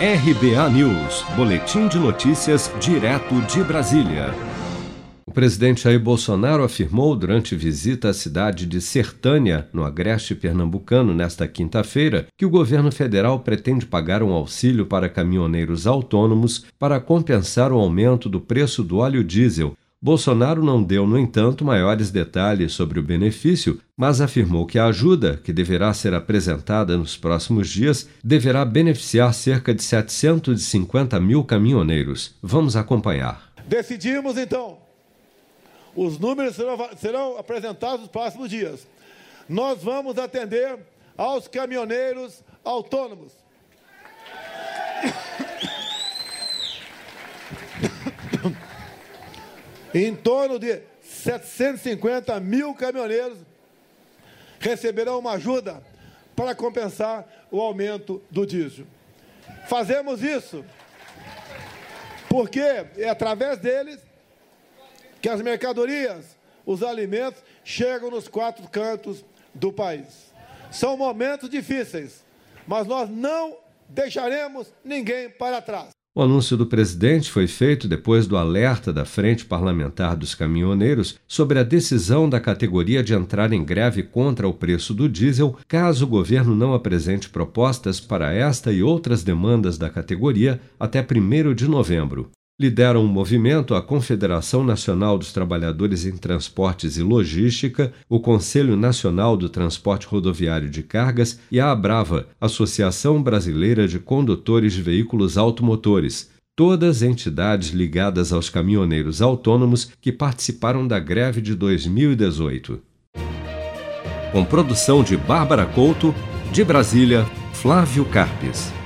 RBA News, Boletim de Notícias, direto de Brasília. O presidente Jair Bolsonaro afirmou durante visita à cidade de Sertânia, no agreste pernambucano, nesta quinta-feira, que o governo federal pretende pagar um auxílio para caminhoneiros autônomos para compensar o aumento do preço do óleo diesel Bolsonaro não deu, no entanto, maiores detalhes sobre o benefício, mas afirmou que a ajuda, que deverá ser apresentada nos próximos dias, deverá beneficiar cerca de 750 mil caminhoneiros. Vamos acompanhar. Decidimos, então, os números serão, serão apresentados nos próximos dias. Nós vamos atender aos caminhoneiros autônomos. Em torno de 750 mil caminhoneiros receberão uma ajuda para compensar o aumento do diesel. Fazemos isso porque é através deles que as mercadorias, os alimentos chegam nos quatro cantos do país. São momentos difíceis, mas nós não deixaremos ninguém para trás. O anúncio do presidente foi feito depois do alerta da Frente Parlamentar dos Caminhoneiros sobre a decisão da categoria de entrar em greve contra o preço do diesel, caso o governo não apresente propostas para esta e outras demandas da categoria até 1 de novembro. Lideram o movimento a Confederação Nacional dos Trabalhadores em Transportes e Logística, o Conselho Nacional do Transporte Rodoviário de Cargas e a Abrava, Associação Brasileira de Condutores de Veículos Automotores, todas entidades ligadas aos caminhoneiros autônomos que participaram da greve de 2018. Com produção de Bárbara Couto, de Brasília, Flávio Carpes.